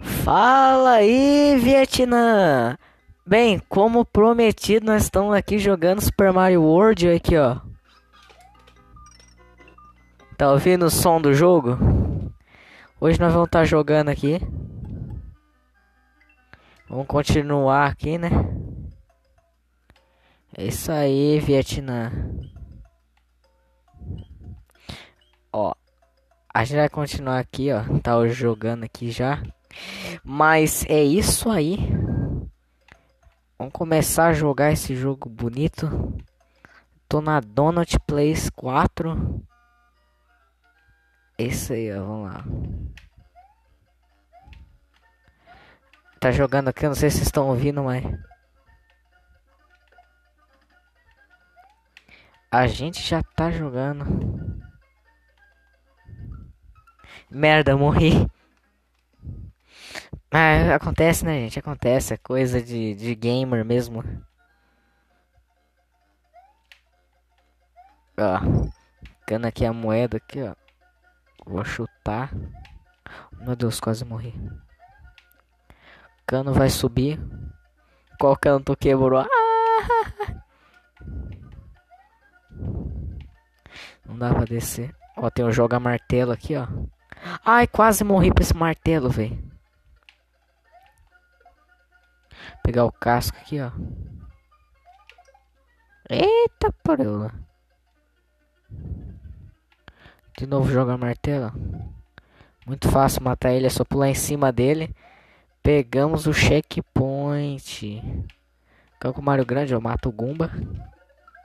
Fala aí, Vietnã! Bem, como prometido, nós estamos aqui jogando Super Mario World aqui, ó. Tá ouvindo o som do jogo? Hoje nós vamos estar tá jogando aqui. Vamos continuar aqui, né? É isso aí, Vietnã. Ó, a gente vai continuar aqui, ó. Tá jogando aqui já. Mas é isso aí. Vamos começar a jogar esse jogo bonito. Tô na Donut Place 4. Esse aí, ó, vamos lá. Tá jogando aqui, não sei se vocês estão ouvindo, mas. A gente já tá jogando. Merda, morri. Ah, acontece, né, gente? Acontece. É coisa de, de gamer mesmo. Ó. Cana aqui a moeda aqui, ó. Vou chutar. Meu Deus, quase morri. Cano vai subir. Qual canto quebrou? Ah! Não dá pra descer. Ó, tem um joga martelo aqui, ó. Ai, quase morri pra esse martelo, velho. Pegar o casco aqui, ó. Eita, porra. De novo jogar martelo. Muito fácil matar ele, é só pular em cima dele. Pegamos o checkpoint. Fica com o Mario Grande, eu mato o Goomba.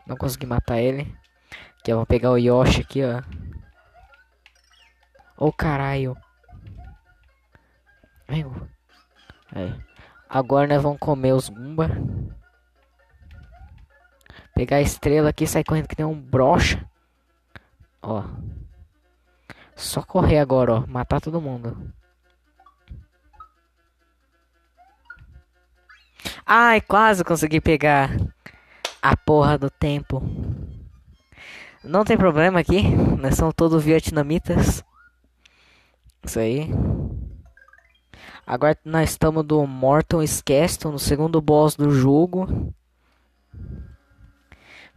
Não consegui matar ele. Aqui, eu vou pegar o Yoshi aqui, ó. Ô, oh, caralho. Aí. Agora nós vamos comer os Goomba. Pegar a estrela aqui e sair correndo que tem um brocha. Ó. Só correr agora, ó. Matar todo mundo. Ai, quase consegui pegar a porra do tempo. Não tem problema aqui. Nós somos todos vietnamitas. Isso aí. Agora nós estamos do Mortal Skeleton, no segundo boss do jogo.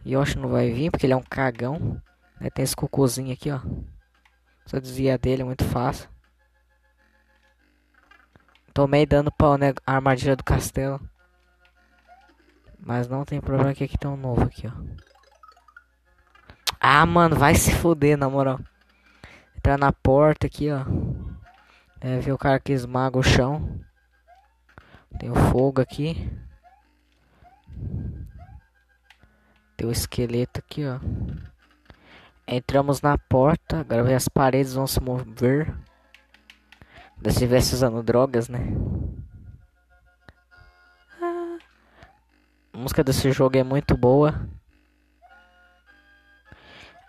Yoshi não vai vir porque ele é um cagão. Aí tem esse cocôzinho aqui, ó. Só desvia dele, é muito fácil. Tomei dano pra né, a armadilha do castelo. Mas não tem problema que aqui tem um novo aqui, ó. Ah, mano, vai se foder, na moral. Entrar na porta aqui, ó. É, ver o cara que esmaga o chão. Tem o fogo aqui. Tem o esqueleto aqui, ó. Entramos na porta. Agora as paredes vão se mover. Se estivesse usando drogas, né? A música desse jogo é muito boa.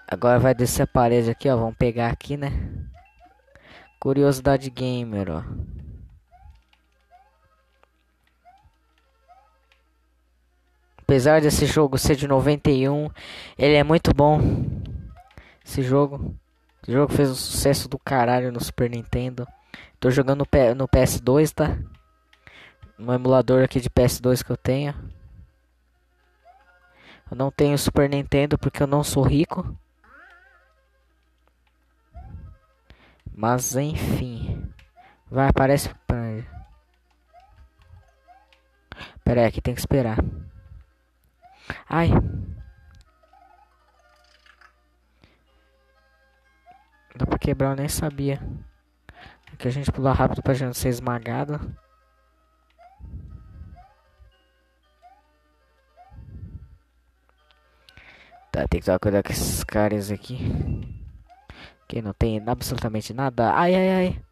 Agora vai descer a parede aqui, ó. Vamos pegar aqui, né? Curiosidade gamer, ó. Apesar desse jogo ser de 91, ele é muito bom. Esse jogo. Esse jogo fez um sucesso do caralho no Super Nintendo. Tô jogando no PS2, tá? No emulador aqui de PS2 que eu tenho. Eu não tenho Super Nintendo porque eu não sou rico. Mas enfim. Vai, aparece. Pera aí, aqui tem que esperar. Ai. Dá pra quebrar, eu nem sabia. Aqui a gente pula rápido pra gente ser esmagado. Tá, tem que tomar cuidado com esses caras aqui. Que não tem absolutamente nada. Ai, ai, ai.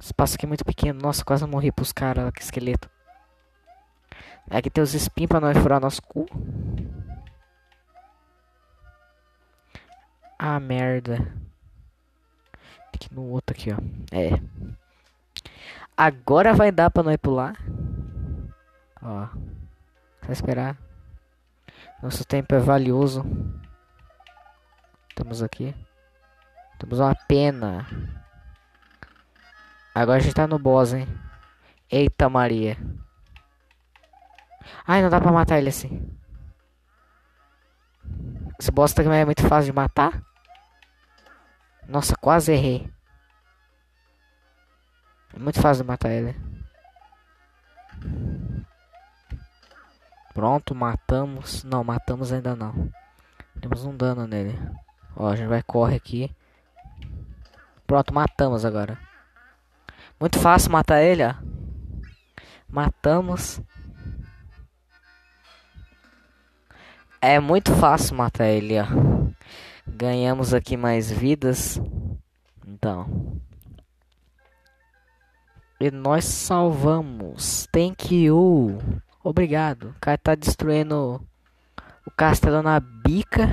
Espaço aqui é muito pequeno. Nossa, quase morri pros caras que esqueleto. Aqui tem os espinhos pra nós furar nosso cu. Ah, merda. Tem que ir no outro aqui, ó. É. Agora vai dar pra nós pular. Ó. Só esperar. Nosso tempo é valioso. Temos aqui. Temos uma pena. Agora a gente tá no boss, hein? Eita Maria. Ai, não dá pra matar ele assim. Esse boss também é muito fácil de matar. Nossa, quase errei. É muito fácil de matar ele. Pronto, matamos. Não, matamos ainda não. Temos um dano nele. Ó, a gente vai correr aqui. Pronto, matamos agora. Muito fácil matar ele, ó. Matamos. É muito fácil matar ele, ó. Ganhamos aqui mais vidas. Então. E nós salvamos. Thank you. Obrigado. O cara tá destruindo o castelo na bica.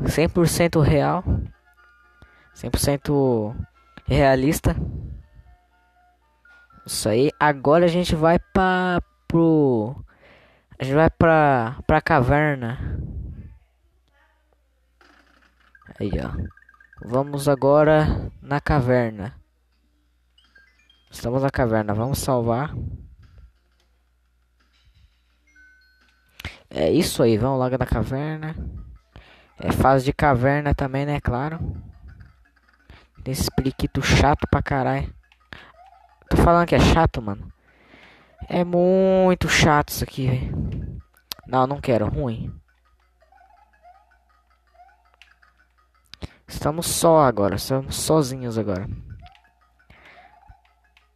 100% real. 100% realista. Isso aí. Agora a gente vai para pro a gente vai pra pra caverna. Aí, ó. Vamos agora na caverna. Estamos na caverna, vamos salvar. É isso aí, vamos logo na caverna. É fase de caverna também, né? Claro. Esse periquito chato pra caralho. Tô falando que é chato, mano. É muito chato isso aqui, velho. Não, não quero. Ruim. Estamos só agora. Estamos sozinhos agora.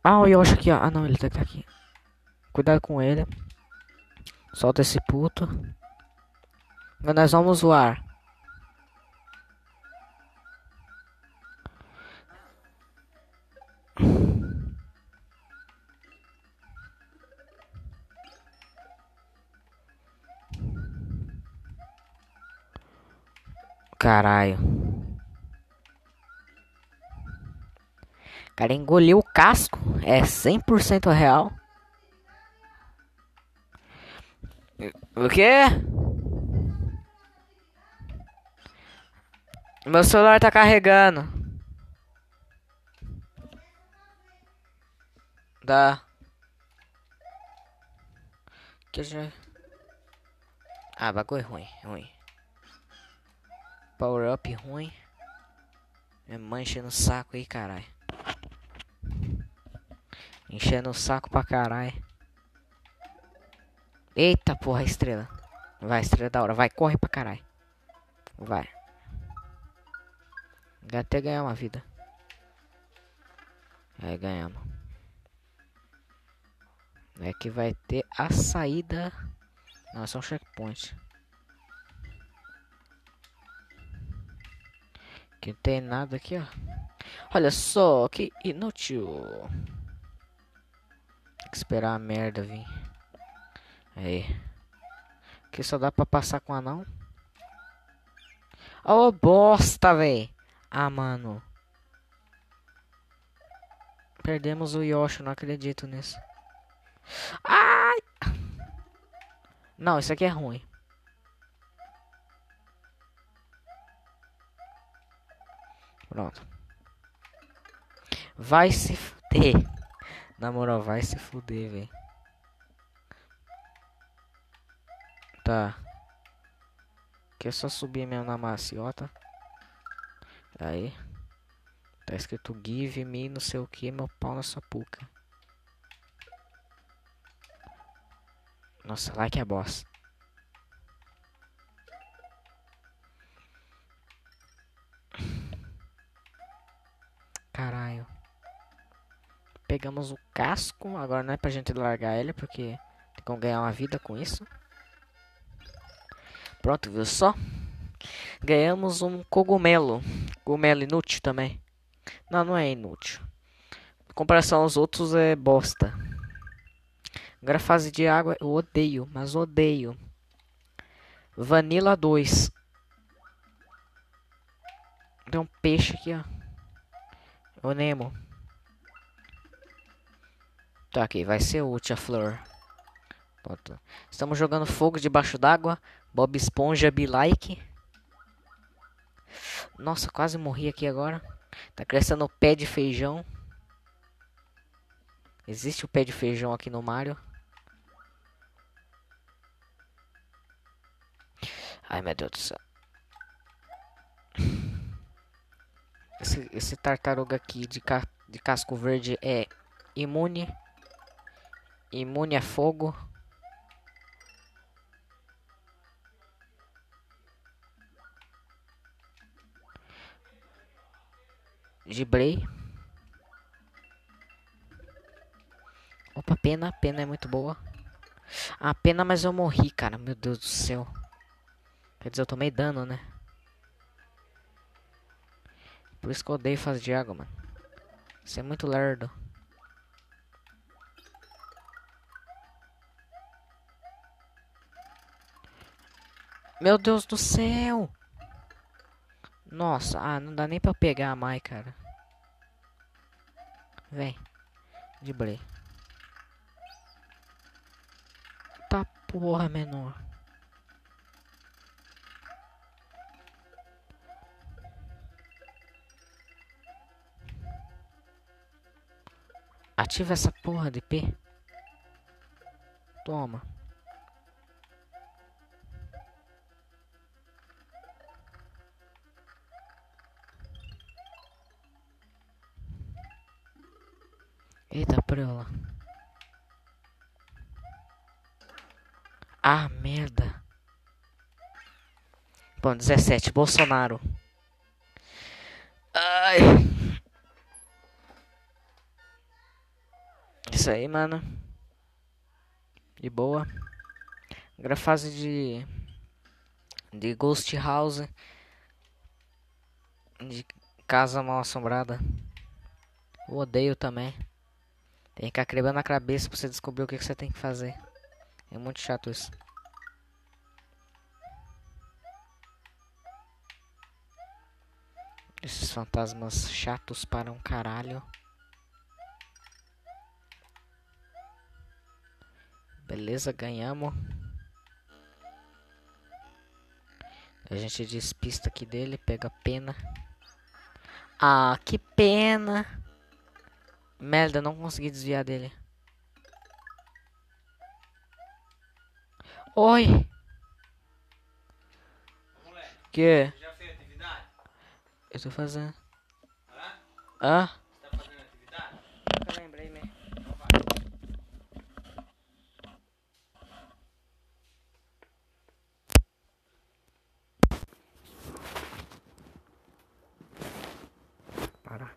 Ah, o Yoshi aqui, ó. Ah, não, ele tá aqui. Cuidado com ele. Solta esse puto. Agora nós vamos voar. Caralho. Cara engoliu o casco. É 100% real. O quê? Meu celular tá carregando. Dá. Que já. Ah, bagulho ruim, ruim. Power up ruim. Minha mãe enchendo o saco aí, caralho. Enchendo o saco pra caralho. Eita porra, estrela. Vai, estrela da hora. Vai, corre pra caralho. Vai. Vai até ganhar uma vida. Aí ganhamos. É que vai ter a saída. Não, é só um checkpoint. Que tem nada aqui, ó. Olha só, que inútil. Tem que esperar a merda vir. Aí. Que só dá pra passar com anão. Ô oh, bosta, véi. Ah, mano. Perdemos o Yoshi, não acredito nisso. Ai! Não, isso aqui é ruim. Pronto. Vai se fuder. Na moral, vai se fuder, velho. Tá. Que é só subir mesmo na maciota. Aí. Tá escrito give me não sei o que, meu pau na sua puca. Nossa, like é boss. Caralho. Pegamos o casco. Agora não é pra gente largar ele, porque tem como ganhar uma vida com isso. Pronto, viu só? Ganhamos um cogumelo. Cogumelo inútil também. Não, não é inútil. Em comparação aos outros é bosta. Agora fase de água eu odeio, mas odeio. Vanilla 2. Tem um peixe aqui, ó. O Nemo. Tá aqui, vai ser útil a flor. Pronto. Estamos jogando fogo debaixo d'água. Bob Esponja be like. Nossa, quase morri aqui agora. Tá crescendo pé de feijão. Existe o pé de feijão aqui no Mario. Ai, meu Deus do céu. Esse, esse tartaruga aqui de, ca, de casco verde é imune. Imune a fogo. Gibrei. Opa, pena. Pena é muito boa. Ah, pena, mas eu morri, cara. Meu Deus do céu. Quer dizer, eu tomei dano, né? Por isso que eu odeio fase de água, mano. Isso é muito lerdo. Meu Deus do céu! Nossa, ah, não dá nem pra pegar mais, cara. Vem. De break. Tá porra, menor. Ativa essa porra de P. Toma. Eita, preula. Ah, merda. Bom, 17, Bolsonaro. Isso aí, mano. De boa. Agora fase de. De Ghost House. De Casa Mal Assombrada. Eu odeio também. Tem que ficar quebrando a cabeça pra você descobrir o que você tem que fazer. É muito chato isso. Esses fantasmas chatos para um caralho. Beleza, ganhamos. A gente despista aqui dele, pega pena. Ah, que pena. Merda, não consegui desviar dele. Oi. Moleque, Que? já fez atividade? Eu tô fazendo. Hã? Hã?